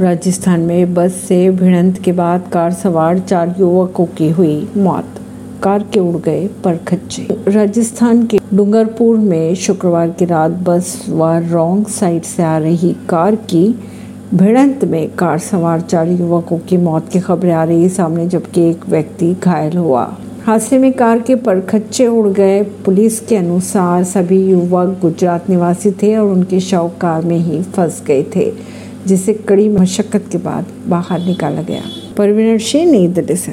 राजस्थान में बस से भिड़ंत के बाद कार सवार चार युवकों की हुई मौत। कार के उड़ गए पर खच्चे राजस्थान के डूंगरपुर में शुक्रवार की रात बस व रॉन्ग साइड से आ रही कार की भिड़ंत में कार सवार चार युवकों की मौत की खबरें आ रही सामने, जबकि एक व्यक्ति घायल हुआ। हादसे में कार के परखच्चे उड़ गए। पुलिस के अनुसार सभी युवक गुजरात निवासी थे और उनके शव कार में ही फंस गए थे। जिसे कड़ी मशक्कत के बाद बाहर निकाला गया। परवीन सिंह दिल्ली से